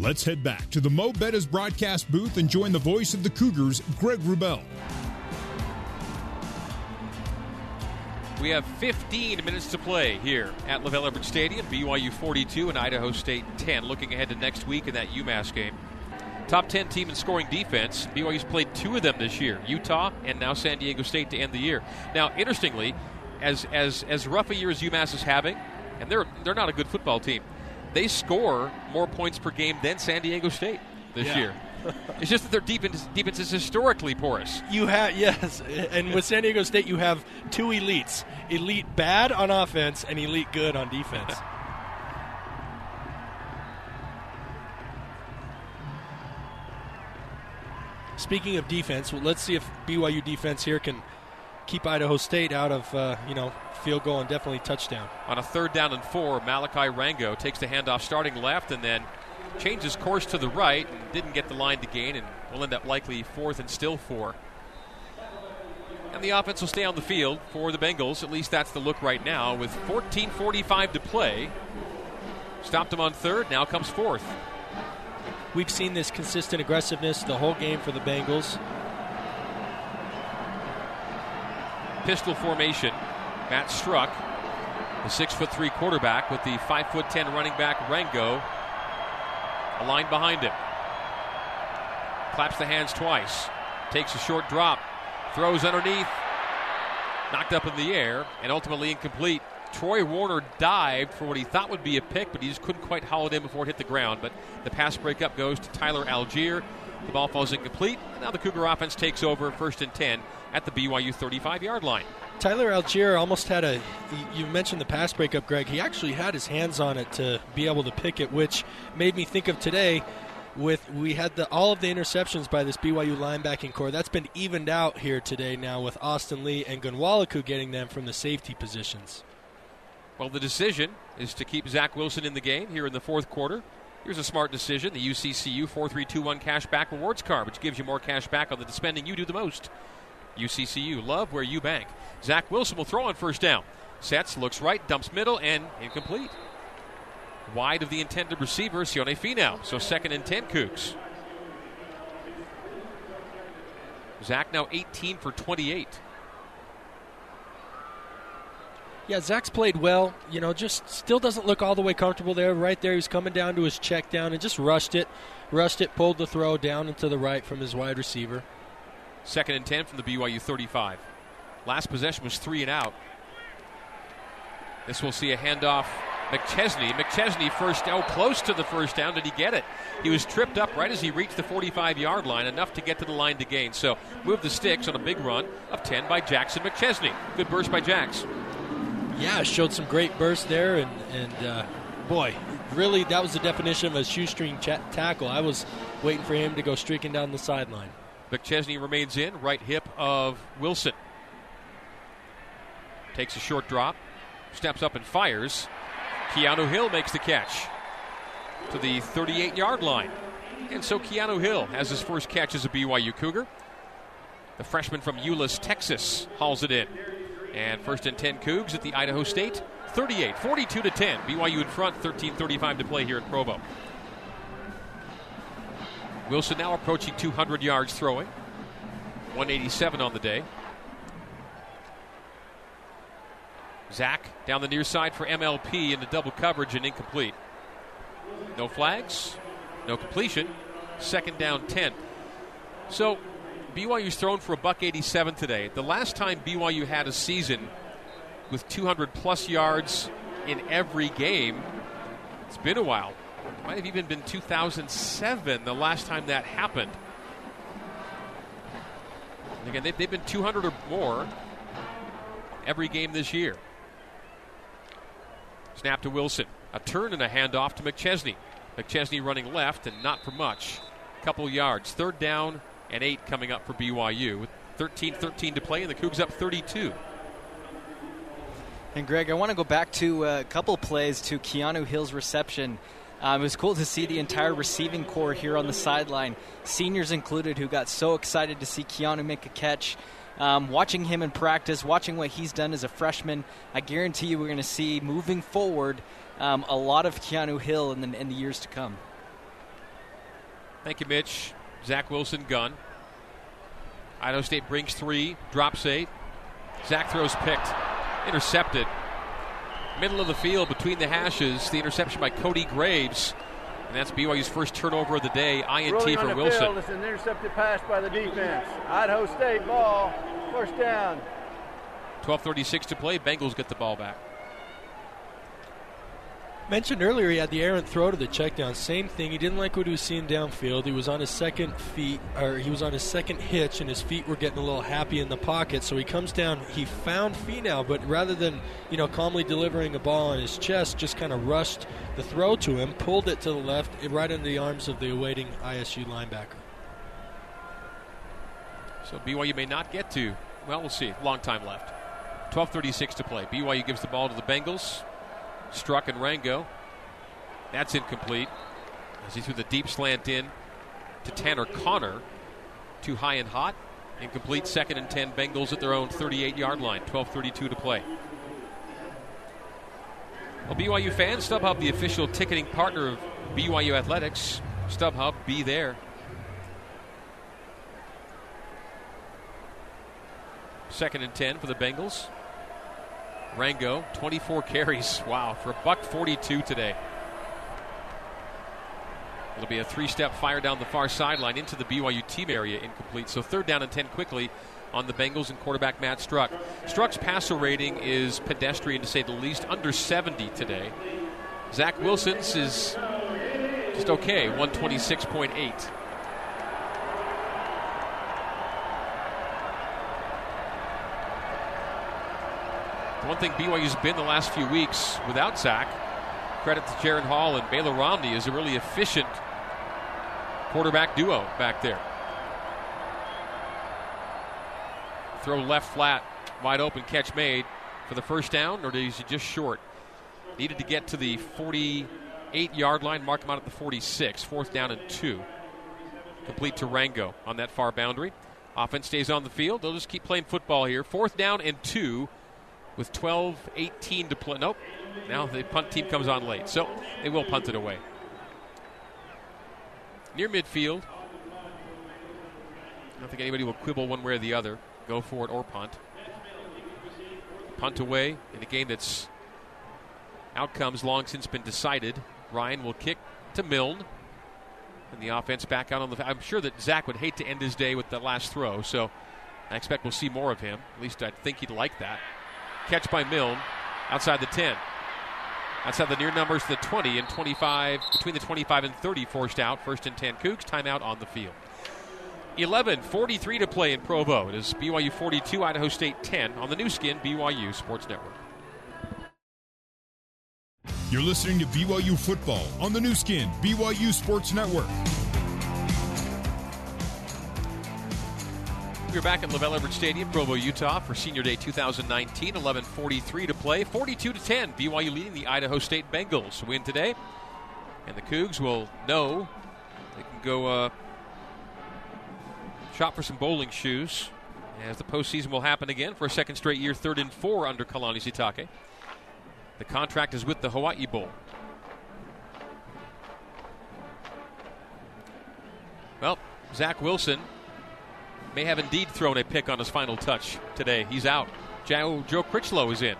Let's head back to the Mo' Bettahs broadcast booth and join the voice of the Cougars, Greg Wrubell. We have 15 minutes to play here at LaVell Edwards Stadium. BYU 42 and Idaho State 10. Looking ahead to next week in that UMass game. Top 10 team in scoring defense. BYU's played two of them this year Utah and now San Diego State to end the year. Now, interestingly, as, as, as rough a year as UMass is having, and they're, they're not a good football team, they score more points per game than San Diego State this Yeah. year. it's just that their defense, defense is historically porous. You have yes, and with San Diego State, you have two elites: elite bad on offense and elite good on defense. Speaking of defense, well, let's see if BYU defense here can keep Idaho State out of uh, you know field goal and definitely touchdown. On a third down and four, Malachi Rango takes the handoff starting left and then changes course to the right and didn't get the line to gain and will end up likely fourth and still four. And the offense will stay on the field for the Bengals. At least that's the look right now with 14.45 to play. Stopped him on third, now comes fourth. We've seen this consistent aggressiveness the whole game for the Bengals. Pistol formation. Matt Struck, the six foot three quarterback, with the five foot ten running back Rango aligned behind him. Claps the hands twice. Takes a short drop. Throws underneath. Knocked up in the air and ultimately incomplete. Troy Warner dived for what he thought would be a pick, but he just couldn't quite haul it in before it hit the ground. But the pass breakup goes to Tyler Allgeier. The ball falls incomplete. And now the Cougar offense takes over first and 10 at the BYU 35 yard line. Tyler Allgeier almost had a. You mentioned the pass breakup, Greg. He actually had his hands on it to be able to pick it, which made me think of today. With we had the all of the interceptions by this BYU linebacking core. That's been evened out here today now with Austin Lee and Ghanwoloku getting them from the safety positions. Well, the decision is to keep Zach Wilson in the game here in the fourth quarter. Here's a smart decision the UCCU 4321 cash back rewards card, which gives you more cash back on the spending you do the most. UCCU, love where you bank. Zach Wilson will throw on first down. Sets, looks right, dumps middle, and incomplete. Wide of the intended receiver, Sione Finau. So second and 10, Cougs. Zach now 18 for 28. Yeah, Zach's played well. You know, just still doesn't look all the way comfortable there. Right there, he's coming down to his check down and just rushed it, rushed it, pulled the throw down and to the right from his wide receiver. Second and 10 from the BYU 35. Last possession was three and out. This will see a handoff. McChesney. McChesney first down, close to the first down. Did he get it? He was tripped up right as he reached the 45 yard line, enough to get to the line to gain. So move the sticks on a big run of 10 by Jackson McChesney. Good burst by Jax. Yeah, showed some great bursts there, and and uh, boy, really that was the definition of a shoestring cha- tackle. I was waiting for him to go streaking down the sideline. McChesney remains in, right hip of Wilson. Takes a short drop, steps up and fires. Keanu Hill makes the catch to the 38 yard line. And so Keanu Hill has his first catch as a BYU Cougar. The freshman from Euless, Texas, hauls it in. And first and 10 Cougs at the Idaho State 38, 42 to 10. BYU in front, 13:35 to play here at Provo. Wilson now approaching 200 yards throwing, 187 on the day. Zach down the near side for MLP into double coverage and incomplete. No flags, no completion. Second down 10. So BYU's thrown for a buck 87 today. The last time BYU had a season with 200 plus yards in every game, it's been a while. It might have even been 2007 the last time that happened. And again, they've, they've been 200 or more every game this year. Snap to Wilson. A turn and a handoff to McChesney. McChesney running left and not for much. Couple yards. Third down and eight coming up for BYU with 13 13 to play, and the Cougs up 32. And Greg, I want to go back to a couple plays to Keanu Hill's reception. Um, it was cool to see the entire receiving core here on the sideline, seniors included, who got so excited to see Keanu make a catch. Um, watching him in practice, watching what he's done as a freshman, I guarantee you we're going to see moving forward um, a lot of Keanu Hill in the, in the years to come. Thank you, Mitch. Zach Wilson, gun. Idaho State brings three, drops eight. Zach throws picked, intercepted. Middle of the field between the hashes, the interception by Cody Graves. And that's BYU's first turnover of the day, INT Rolling for on the Wilson. Field, it's an intercepted pass by the defense. Idaho State ball, first down. 12.36 to play. Bengals get the ball back. Mentioned earlier, he had the errant throw to the check down. Same thing. He didn't like what he was seeing downfield. He was on his second feet, or he was on his second hitch, and his feet were getting a little happy in the pocket. So he comes down. He found Finau, but rather than you know calmly delivering a ball on his chest, just kind of rushed the throw to him, pulled it to the left, right into the arms of the awaiting ISU linebacker. So BYU may not get to. Well, we'll see. Long time left. 12:36 to play. BYU gives the ball to the Bengals. Struck and Rango. That's incomplete. As he threw the deep slant in to Tanner Connor. Too high and hot. Incomplete. Second and 10. Bengals at their own 38-yard line. 12:32 to play. Well, BYU fans, StubHub, the official ticketing partner of BYU Athletics. StubHub, be there. Second and 10 for the Bengals. Rango, 24 carries. Wow, for a buck 42 today. It'll be a three step fire down the far sideline into the BYU team area, incomplete. So third down and 10 quickly on the Bengals and quarterback Matt Struck. Struck's passer rating is pedestrian to say the least, under 70 today. Zach Wilson's is just okay, 126.8. One thing BYU's been the last few weeks without Zach, credit to Jaren Hall and Baylor Romney, is a really efficient quarterback duo back there. Throw left flat, wide open, catch made for the first down, or is he just short? Needed to get to the 48 yard line, mark him out at the 46. Fourth down and two. Complete to Rango on that far boundary. Offense stays on the field. They'll just keep playing football here. Fourth down and two with 12 18 to play. Nope. Now the punt team comes on late. So they will punt it away. Near midfield. I don't think anybody will quibble one way or the other. Go for it or punt. Punt away in a game that's outcomes long since been decided. Ryan will kick to Milne. And the offense back out on the. I'm sure that Zach would hate to end his day with the last throw, so I expect we'll see more of him. At least I think he'd like that. Catch by Milne outside the 10. Outside the near numbers, the 20 and 25, between the 25 and 30 forced out. First and 10 Cougs, timeout on the field. 11, 43 to play in Provo. It is BYU 42, Idaho State 10 on the Nu Skin, BYU Sports Network. You're listening to BYU football on the Nu Skin, BYU Sports Network. We're back at LaVell Edwards Stadium, Provo, Utah, for Senior Day 2019. 11:43 to play, 42 to 10. BYU leading the Idaho State Bengals. Win today, and the Cougs will know they can go uh, shop for some bowling shoes as the postseason will happen again for a second straight year, third and four under Kalani Sitake. The contract is with the Hawaii Bowl. Well, Zach Wilson may have indeed thrown a pick on his final touch today. He's out. Joe, Joe Critchlow is in.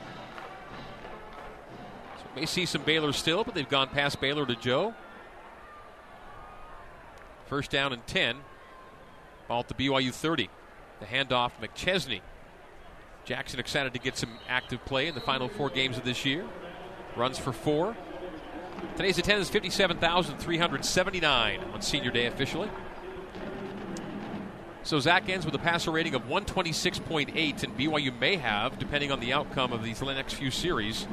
So may see some Baylor still, but they've gone past Baylor to Joe. First down and 10. Ball at the BYU 30. The handoff, McChesney. Jackson excited to get some active play in the final four games of this year. Runs for four. Today's attendance 57,379 on senior day officially. So Zach ends with a passer rating of 126.8, and BYU may have, depending on the outcome of these next few series,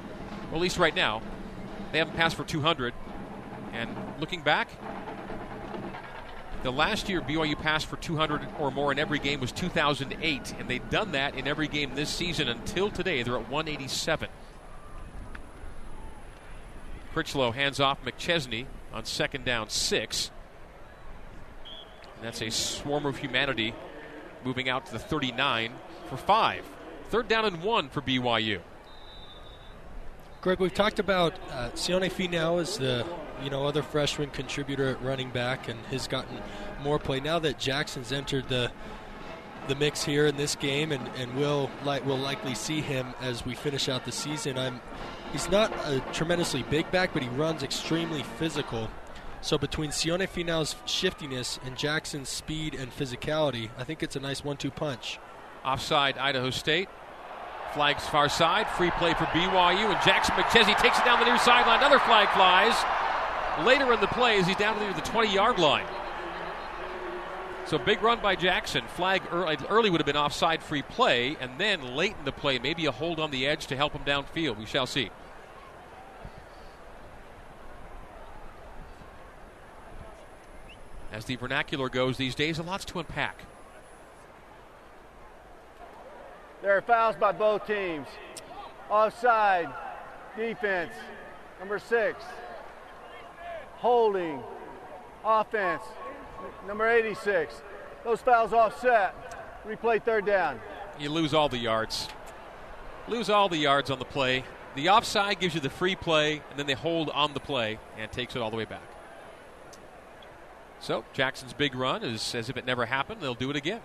or at least right now, they haven't passed for 200. And looking back, the last year BYU passed for 200 or more in every game was 2008, and they've done that in every game this season until today. They're at 187. Critchlow hands off McChesney on second down six. And that's a swarm of humanity moving out to the 39 for five. Third down and one for BYU. Greg, we've talked about uh, Sione Finau as the you know, other freshman contributor at running back and has gotten more play. Now that Jackson's entered the the mix here in this game, and, and we'll like we'll likely see him as we finish out the season. I'm he's not a tremendously big back, but he runs extremely physical. So between Sione Finau's shiftiness and Jackson's speed and physicality, I think it's a nice one-two punch. Offside, Idaho State. Flags far side. Free play for BYU. And Jackson McChesney takes it down the near sideline. Another flag flies. Later in the play as he's down near the 20 yard line. So big run by Jackson. Flag early, early would have been offside free play. And then late in the play, maybe a hold on the edge to help him downfield. We shall see. As the vernacular goes these days, a lot's to unpack. There are fouls by both teams. Offside, defense, number six. Holding, offense, number 86. Those fouls offset. Replay third down. You lose all the yards. Lose all the yards on the play. The offside gives you the free play, and then they hold on the play and takes it all the way back. So Jackson's big run is as if it never happened. They'll do it again.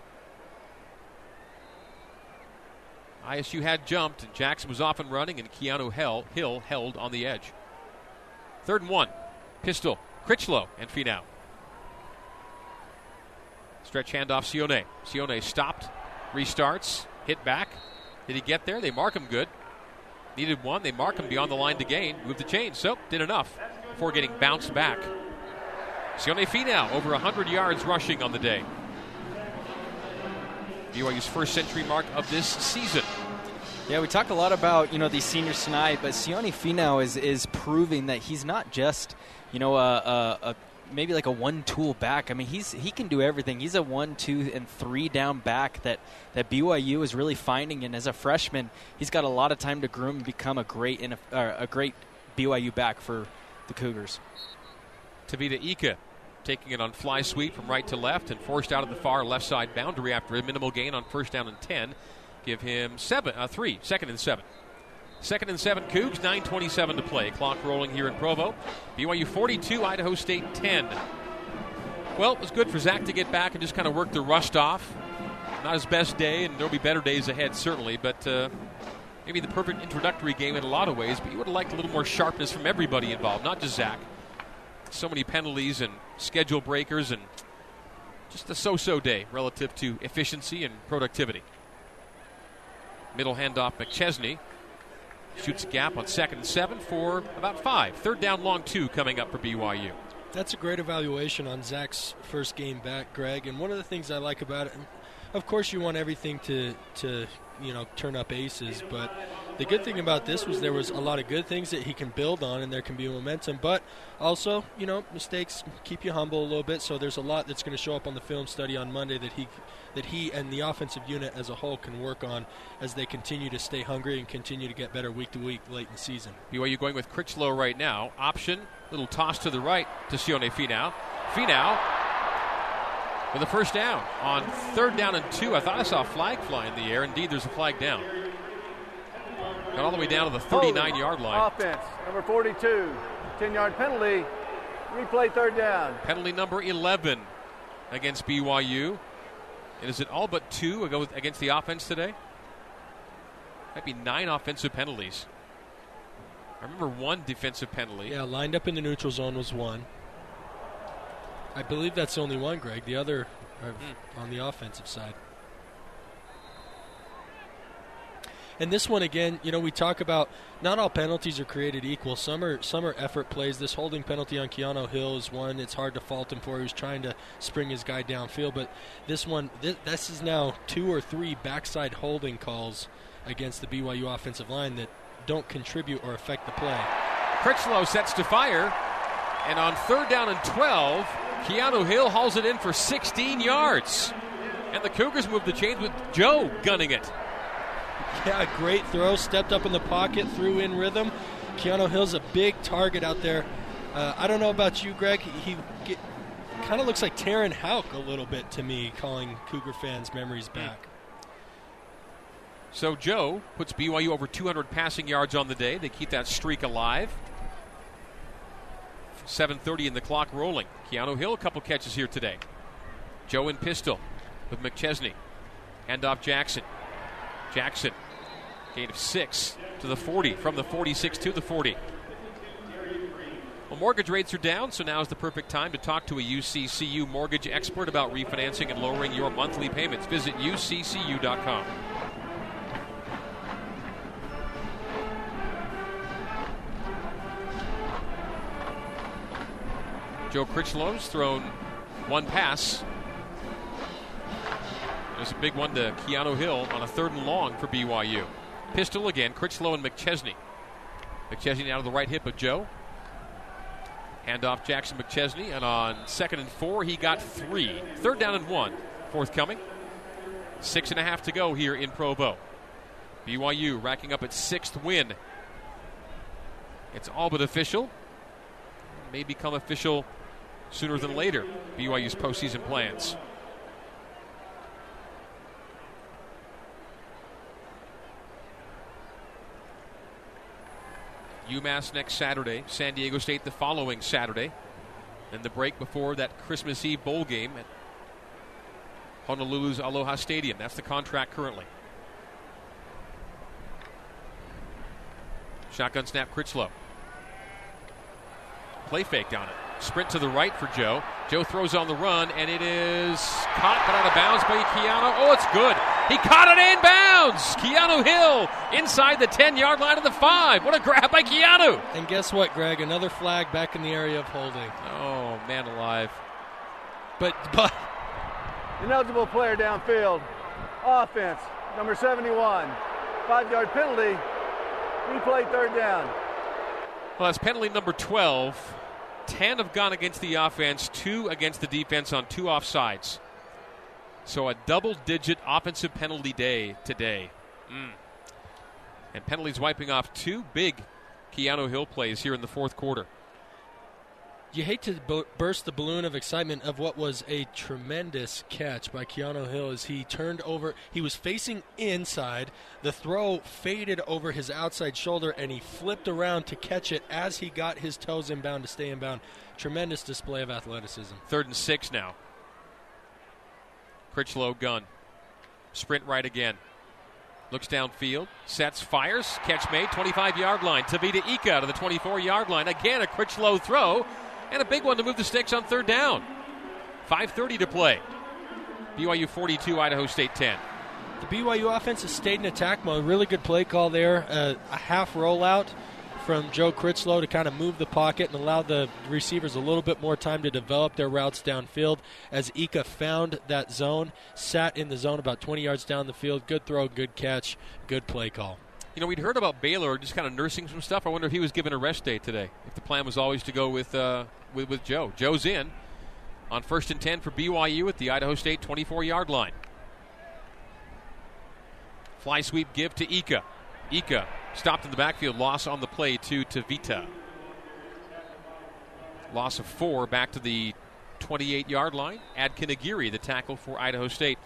ISU had jumped, and Jackson was off and running, and Keanu Hill, Hill held on the edge. Third and one. Pistol, Critchlow, and Finau. Stretch handoff, Sione. Sione stopped, restarts, hit back. Did he get there? They mark him good. Needed one. They mark him beyond the line to gain. Move the chain. So, did enough before getting bounced back. Sione Finau, over 100 yards rushing on the day. BYU's first century mark of this season. Yeah, we talk a lot about you know these seniors tonight, but Sione Finau is is proving that he's not just you know a, a, a maybe like a one tool back. I mean, he's he can do everything. He's a one, two, and three down back that that BYU is really finding. And as a freshman, he's got a lot of time to groom and become a great uh, a great BYU back for the Cougars. Tavita Ika taking it on fly sweep from right to left and forced out of the far left side boundary after a minimal gain on first down and 10. Give him seven, uh, three, second and seven. Second and seven, Cougs, 9.27 to play. Clock rolling here in Provo. BYU 42, Idaho State 10. Well, it was good for Zach to get back and just kind of work the rust off. Not his best day, and there'll be better days ahead, certainly, but uh, maybe the perfect introductory game in a lot of ways, but you would have liked a little more sharpness from everybody involved, not just Zach. So many penalties and schedule breakers, and just a so so day relative to efficiency and productivity. Middle handoff, McChesney shoots a gap on second and seven for about five. Third down, long two coming up for BYU. That's a great evaluation on Zach's first game back, Greg. And one of the things I like about it, of course, you want everything to to you know turn up aces, but the good thing about this was there was a lot of good things that he can build on, and there can be momentum. But also, you know, mistakes keep you humble a little bit. So there's a lot that's going to show up on the film study on Monday that he that he and the offensive unit as a whole can work on as they continue to stay hungry and continue to get better week to week late in the season. BYU going with Critchlow right now. Option, little toss to the right to Sione Finau. Finau with a first down on third down and two. I thought I saw a flag fly in the air. Indeed, there's a flag down. Got all the way down to the 39 yard line. Offense, number 42, 10 yard penalty. Replay third down. Penalty number 11 against BYU. And is it all but two against the offense today? Might be nine offensive penalties. I remember one defensive penalty. Yeah, lined up in the neutral zone was one. I believe that's only one, Greg. The other mm. on the offensive side. And this one again, you know, we talk about not all penalties are created equal. Some are some are effort plays. This holding penalty on Keanu Hill is one. It's hard to fault him for. He was trying to spring his guy downfield, but this one, this, this is now two or three backside holding calls against the BYU offensive line that don't contribute or affect the play. Critchlow sets to fire, and on third down and 12, Keanu Hill hauls it in for 16 yards. And the Cougars move the chains with Joe gunning it. Yeah, great throw. Stepped up in the pocket, threw in rhythm. Keanu Hill's a big target out there. Uh, I don't know about you, Greg. He, he kind of looks like Terenn Houk a little bit to me, calling Cougar fans memories back. So Joe puts BYU over 200 passing yards on the day. They keep that streak alive. 7.30 in the clock rolling. Keanu Hill, a couple catches here today. Joe in pistol with McChesney. Hand off Jackson. Jackson, gain of six to the 40, from the 46 to the 40. Well, mortgage rates are down, so now is the perfect time to talk to a UCCU mortgage expert about refinancing and lowering your monthly payments. Visit uccu.com. Joe Critchlow's thrown one pass. There's a big one to Keanu Hill on a third and long for BYU. Pistol again, Critchlow and McChesney. McChesney now to the right hip of Joe. Handoff Jackson McChesney, and on second and four, he got three. Third down and one, forthcoming. Six and a half to go here in Provo. BYU racking up its sixth win. It's all but official. May become official sooner than later. BYU's postseason plans. UMass next Saturday, San Diego State the following Saturday, and the break before that Christmas Eve bowl game at Honolulu's Aloha Stadium. That's the contract currently. Shotgun snap, Critchlow. Play fake down it. Sprint to the right for Joe. Joe throws on the run, and it is caught but out of bounds by Keanu. Oh, it's good. He caught it in bounds. Keanu Hill inside the 10 yard line of the five. What a grab by Keanu. And guess what, Greg? Another flag back in the area of holding. Oh, man alive. But, but. Ineligible player downfield. Offense, number 71. Five yard penalty. Replay third down. Well, that's penalty number 12. 10 have gone against the offense, two against the defense on two offsides. So a double digit offensive penalty day today. Mm. And penalties wiping off two big Keanu Hill plays here in the fourth quarter. You hate to burst the balloon of excitement of what was a tremendous catch by Keanu Hill as he turned over. He was facing inside. The throw faded over his outside shoulder, and he flipped around to catch it as he got his toes inbound to stay inbound. Tremendous display of athleticism. Third and six now. Critchlow gun. Sprint right again. Looks downfield, sets, fires, catch made, 25 yard line. Tavita Ika to the 24 yard line. Again, a Critchlow throw, and a big one to move the sticks on third down. 5.30 to play. BYU 42, Idaho State 10. The BYU offense has stayed in attack mode. Really good play call there. Uh, a half rollout from Joe Critchlow to kind of move the pocket and allow the receivers a little bit more time to develop their routes downfield. As Ika found that zone, sat in the zone about 20 yards down the field. Good throw, good catch, good play call. You know, we'd heard about Baylor just kind of nursing some stuff. I wonder if he was given a rest day today. If the plan was always to go with uh, with, with Joe. Joe's in on first and 10 for BYU at the Idaho State 24 yard line. Fly sweep give to Ika. Ika stopped in the backfield, loss on the play to Tavita. Loss of four back to the 28 yard line. Adkin Aguirre, the tackle for Idaho State.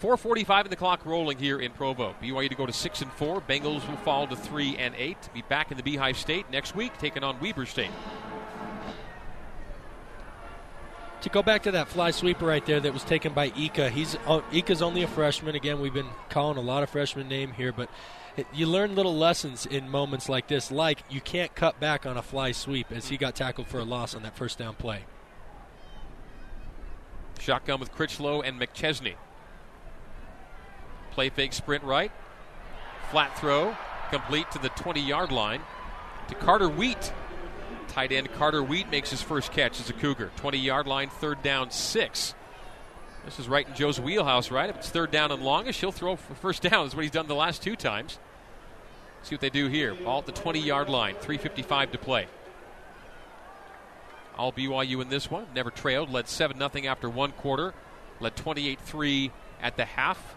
4:45 in the clock rolling here in Provo. BYU to go to six and four. Bengals will fall to three and eight. To Be back in the Beehive State next week, taking on Weber State. To go back to that fly sweeper right there that was taken by Ika, he's uh, Ika's only a freshman. Again, we've been calling a lot of freshman name here, but you learn little lessons in moments like this, like you can't cut back on a fly sweep as he got tackled for a loss on that first down play. Shotgun with Critchlow and McChesney. Play fake sprint right. Flat throw, complete to the 20 yard line to Carter Wheat. Tight end Carter Wheat makes his first catch as a Cougar. 20 yard line, third down, six. This is right in Joe's wheelhouse, right? If it's third down and longest, he'll throw for first down. Is what he's done the last two times. See what they do here. Ball at the 20 yard line, 3.55 to play. All BYU in this one. Never trailed. Led 7 0 after one quarter. Led 28 3 at the half.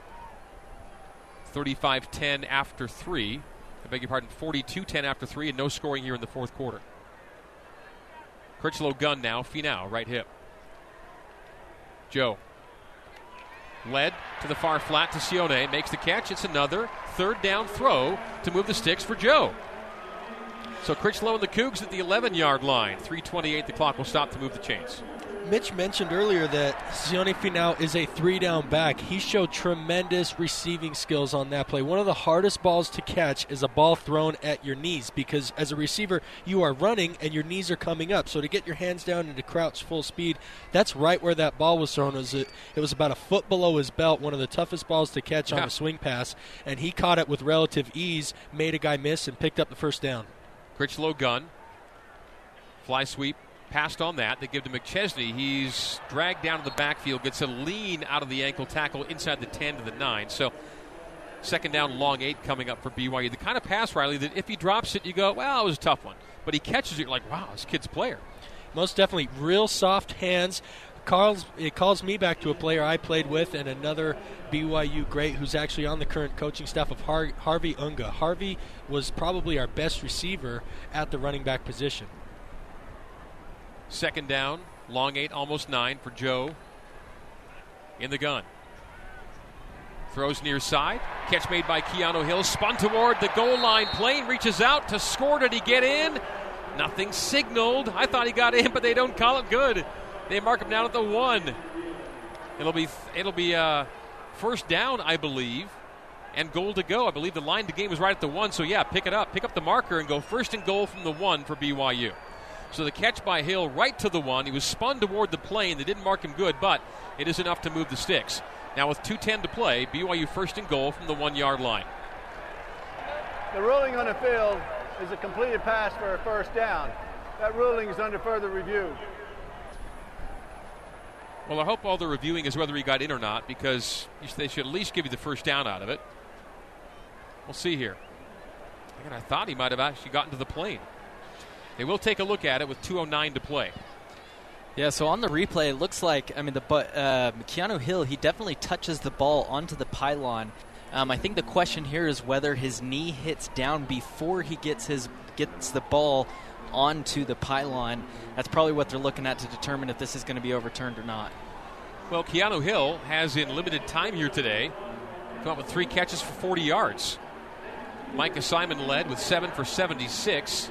35 10 after three. I beg your pardon, 42 10 after three, and no scoring here in the fourth quarter. Critchlow gun now, Finau, right hip. Joe. Led to the far flat to Sione, makes the catch. It's another third down throw to move the sticks for Joe. So Critchlow and the Cougs at the 11 yard line. 328, the clock will stop to move the chains. Mitch mentioned earlier that Sione Finau is a three down back. He showed tremendous receiving skills on that play. One of the hardest balls to catch is a ball thrown at your knees because as a receiver, you are running and your knees are coming up. So to get your hands down and to crouch full speed, that's right where that ball was thrown. It was, it was about a foot below his belt, one of the toughest balls to catch on a swing pass. And he caught it with relative ease, made a guy miss, and picked up the first down. Critchlow gun. Fly sweep. Passed on that. They give to McChesney. He's dragged down to the backfield, gets a lean out of the ankle tackle inside the 10 to the 9. So, second down, long eight coming up for BYU. The kind of pass, Riley, that if he drops it, you go, well, it was a tough one. But he catches it, you're like, wow, this kid's player. Most definitely, real soft hands. Carl's, it calls me back to a player I played with and another BYU great who's actually on the current coaching staff of Har- Harvey Unga. Harvey was probably our best receiver at the running back position. Second down, long eight, almost nine for Joe in the gun. Throws near side. Catch made by Keanu Hill. Spun toward the goal line. Plane reaches out to score. Did he get in? Nothing signaled. I thought he got in, but they don't call it good. They mark him down at the one. It'll be it'll be uh, first down, I believe, and goal to go. I believe the line to game was right at the one. So yeah, pick it up, pick up the marker, and go first and goal from the one for BYU. So the catch by Hill right to the one. He was spun toward the plane. They didn't mark him good, but it is enough to move the sticks. Now with 2:10 to play, BYU first and goal from the one yard line. The ruling on the field is a completed pass for a first down. That ruling is under further review. Well, I hope all they're reviewing is whether he got in or not, because they should at least give you the first down out of it. We'll see here. Again, I thought he might have actually gotten to the plane. They will take a look at it with 2:09 to play. Yeah, so on the replay, it looks like I mean the but uh, Keanu Hill he definitely touches the ball onto the pylon. Um, I think the question here is whether his knee hits down before he gets his gets the ball onto the pylon. That's probably what they're looking at to determine if this is going to be overturned or not. Well, Keanu Hill has in limited time here today come up with three catches for 40 yards. Micah Simon led with seven for 76.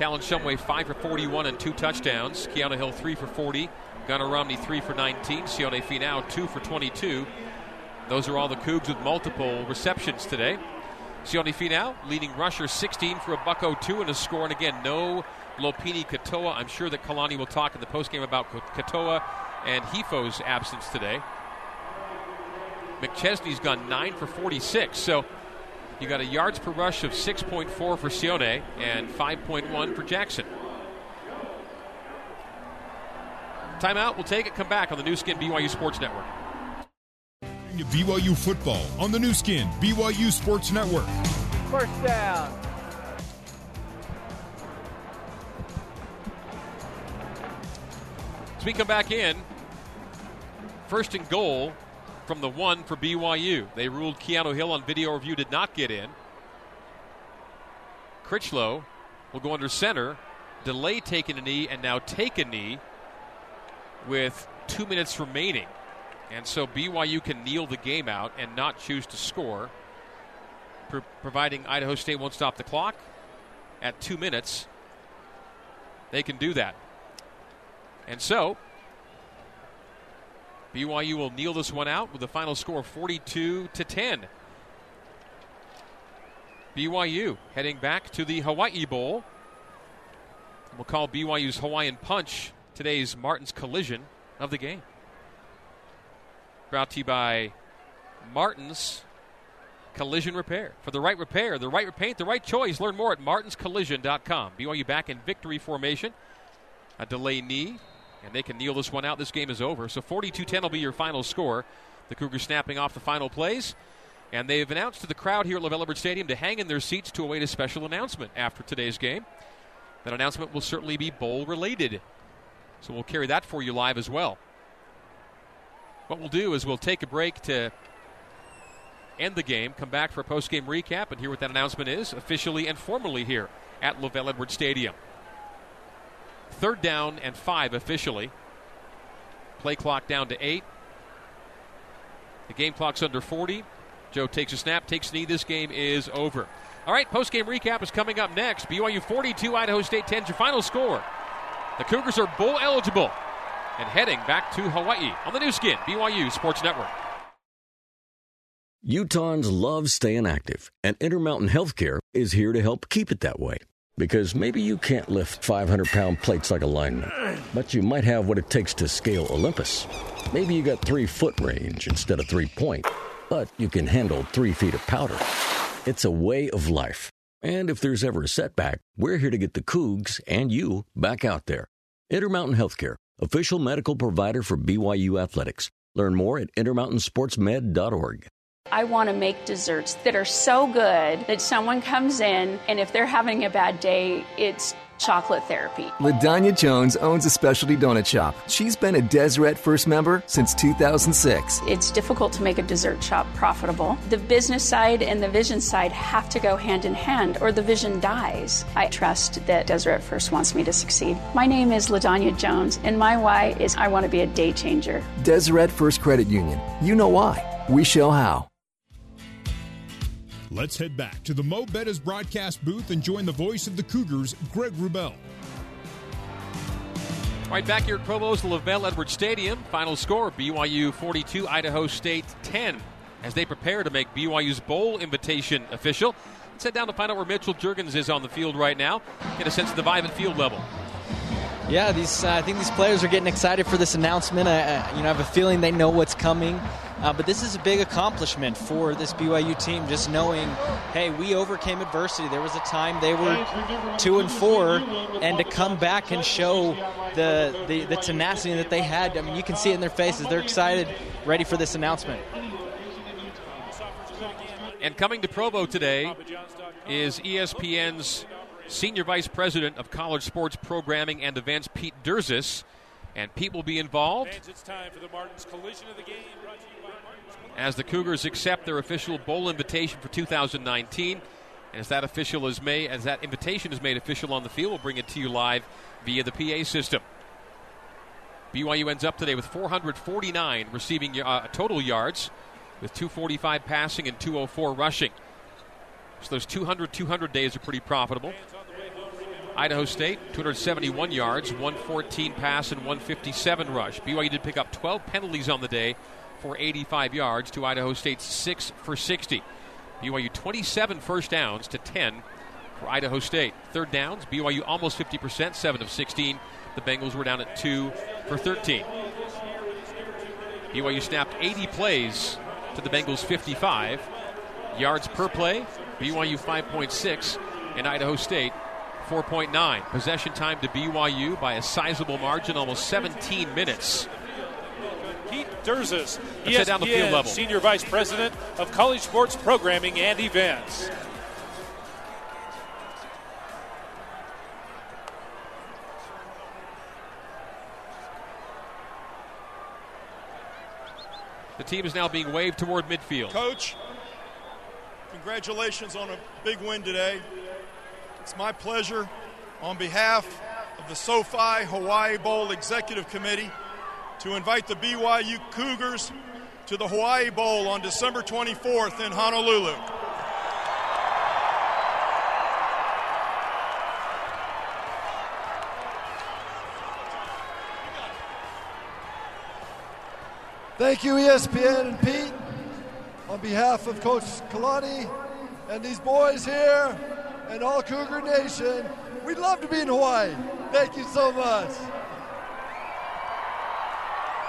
Talon Shumway five for 41 and two touchdowns. Keanu Hill three for 40. Gunnar Romney three for 19. Sione Finau two for 22. Those are all the Cougs with multiple receptions today. Sione Finau leading rusher 16 for a buck 02 and a score. And again, no Lopini Katoa. I'm sure that Kalani will talk in the postgame about Katoa and Hefo's absence today. McChesney's gone 9 for 46. So you got a yards per rush of 6.4 for Sione and 5.1 for Jackson. Timeout. We'll take it. Come back on the Nu Skin BYU Sports Network. BYU football on the Nu Skin BYU Sports Network. First down. As we come back in, first and goal from the one for BYU. They ruled Keanu Hill on video review did not get in. Critchlow will go under center, delay taking a knee, and now take a knee with two minutes remaining. And so BYU can kneel the game out and not choose to score, pro- providing Idaho State won't stop the clock at two minutes. They can do that. And so, BYU will kneel this one out with a final score 42 to 10. BYU heading back to the Hawaii Bowl. We'll call BYU's Hawaiian Punch today's Martin's Collision of the game. Brought to you by Martin's Collision Repair. For the right repair, the right repaint, the right choice, learn more at martinscollision.com. BYU back in victory formation. A delay knee, and they can kneel this one out. This game is over. So 42 10 will be your final score. The Cougars snapping off the final plays. And they've announced to the crowd here at LaVell Edwards Stadium to hang in their seats to await a special announcement after today's game. That announcement will certainly be bowl related. So we'll carry that for you live as well. What we'll do is we'll take a break to end the game, come back for a post game recap, and hear what that announcement is officially and formally here at LaVell Edwards Stadium. Third down and five officially. Play clock down to eight. The game clock's under 40. Joe takes a snap, takes a knee. This game is over. All right, post-game recap is coming up next. BYU 42, Idaho State 10 your final score. The Cougars are bowl eligible and heading back to Hawaii on the Nu Skin, BYU Sports Network. Utahns love staying active, and Intermountain Healthcare is here to help keep it that way. Because maybe you can't lift 500 pound plates like a lineman, but you might have what it takes to scale Olympus. Maybe you got three foot range instead of three point, but you can handle three feet of powder. It's a way of life. And if there's ever a setback, we're here to get the Cougs and you back out there. Intermountain Healthcare, official medical provider for BYU Athletics. Learn more at intermountainsportsmed.org. I want to make desserts that are so good that someone comes in and if they're having a bad day, it's chocolate therapy. LaDanya Jones owns a specialty donut shop. She's been a Deseret First member since 2006. It's difficult to make a dessert shop profitable. The business side and the vision side have to go hand in hand or the vision dies. I trust that Deseret First wants me to succeed. My name is LaDanya Jones and my why is I want to be a day changer. Deseret First Credit Union. You know why. We show how. Let's head back to the Mo' Bettahs broadcast booth and join the voice of the Cougars, Greg Wrubell. Right back here at Provo's LaVell Edwards Stadium. Final score BYU 42, Idaho State 10 as they prepare to make BYU's bowl invitation official. Let's head down to find out where Mitchell Juergens is on the field right now. Get a sense of the vibe at field level. Yeah, these uh, I think these players are getting excited for this announcement. I, I you know, I have a feeling they know what's coming. Uh, but this is a big accomplishment for this BYU team, just knowing, hey, we overcame adversity. There was a time they were two and four, and to come back and show the, the, the tenacity that they had, I mean, you can see it in their faces. They're excited, ready for this announcement. And coming to Provo today is ESPN's Senior Vice President of College Sports Programming and Events, Pete Derzis. And Pete will be involved. It's As the Cougars accept their official bowl invitation for 2019. And as that official is made, as that invitation is made official on the field, we'll bring it to you live via the PA system. BYU ends up today with 449 receiving uh, total yards, with 245 passing and 204 rushing. So those 200 200 days are pretty profitable. Idaho State, 271 yards, 114 pass, and 157 rush. BYU did pick up 12 penalties on the day for 85 yards to Idaho State's 6 for 60. BYU 27 first downs to 10 for Idaho State. Third downs, BYU almost 50%, 7 of 16. The Bengals were down at 2 for 13. BYU snapped 80 plays to the Bengals 55. Yards per play, BYU 5.6, and Idaho State 4.9. Possession time to BYU by a sizable margin, almost 17 minutes. Pete Derzis, ESPN down the field level. Senior Vice President of College Sports Programming and Events. The team is now being waved toward midfield. Coach, congratulations on a big win today. It's my pleasure on behalf of the SoFi Hawaii Bowl Executive Committee to invite the BYU Cougars to the Hawaii Bowl on December 24th in Honolulu. Thank you, ESPN and Pete. On behalf of Coach Kalani and these boys here and all Cougar Nation, we'd love to be in Hawaii. Thank you so much.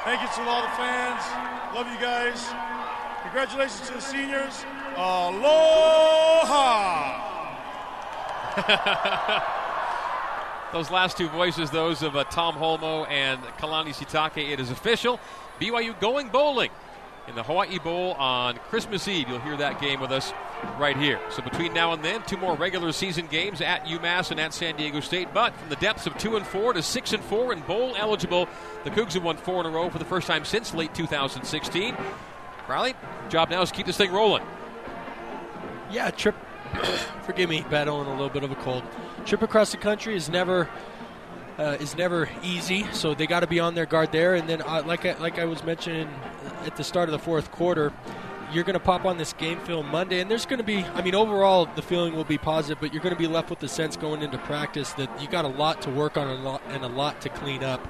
Thank you to all the fans. Love you guys. Congratulations to the seniors. Aloha! those last two voices, those of uh, Tom Holmoe and Kalani Sitake, it is official. BYU going bowling in the Hawaii Bowl on Christmas Eve. You'll hear that game with us right here. So between now and then, two more regular season games at UMass and at San Diego State. But from the depths of two and four to six and four and bowl eligible, the Cougs have won four in a row for the first time since late 2016. Riley, job now is keep this thing rolling. Yeah, trip. forgive me, battling a little bit of a cold. Trip across the country is never uh, is never easy, so they got to be on their guard there. And then, uh, like I, like I was mentioning at the start of the fourth quarter, you're going to pop on this game film Monday, and there's going to be, I mean, overall, the feeling will be positive, but you're going to be left with the sense going into practice that you got a lot to work on and a lot, to clean up.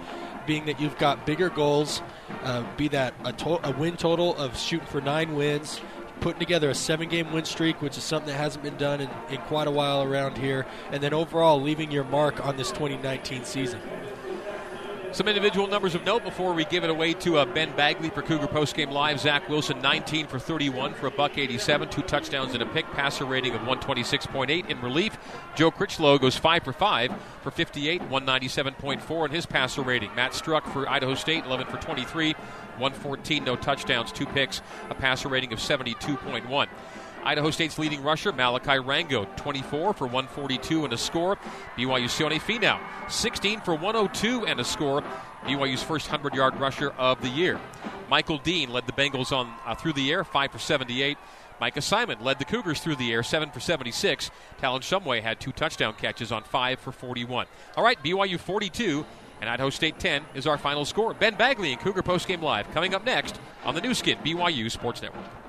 Being that you've got bigger goals, uh, be that a, to- a win total of shooting for nine wins, putting together a seven game win streak, which is something that hasn't been done in, in quite a while around here, and then overall leaving your mark on this 2019 season. Some individual numbers of note before we give it away to uh, Ben Bagley for Cougar Postgame Live. Zach Wilson, 19 for 31 for a buck 87, two touchdowns and a pick, passer rating of 126.8. In relief, Joe Critchlow goes 5 for 5 for 58, 197.4 in his passer rating. Matt Struck for Idaho State, 11 for 23, 114, no touchdowns, two picks, a passer rating of 72.1. Idaho State's leading rusher, Malachi Rango, 24 for 142 and a score. BYU Sione Finau, 16 for 102 and a score. BYU's first 100 yard rusher of the year. Michael Dean led the Bengals on uh, through the air, 5 for 78. Micah Simon led the Cougars through the air, 7 for 76. Talon Shumway had two touchdown catches on 5 for 41. All right, BYU 42 and Idaho State 10 is our final score. Ben Bagley and Cougar Postgame Live coming up next on the Nu Skin BYU Sports Network.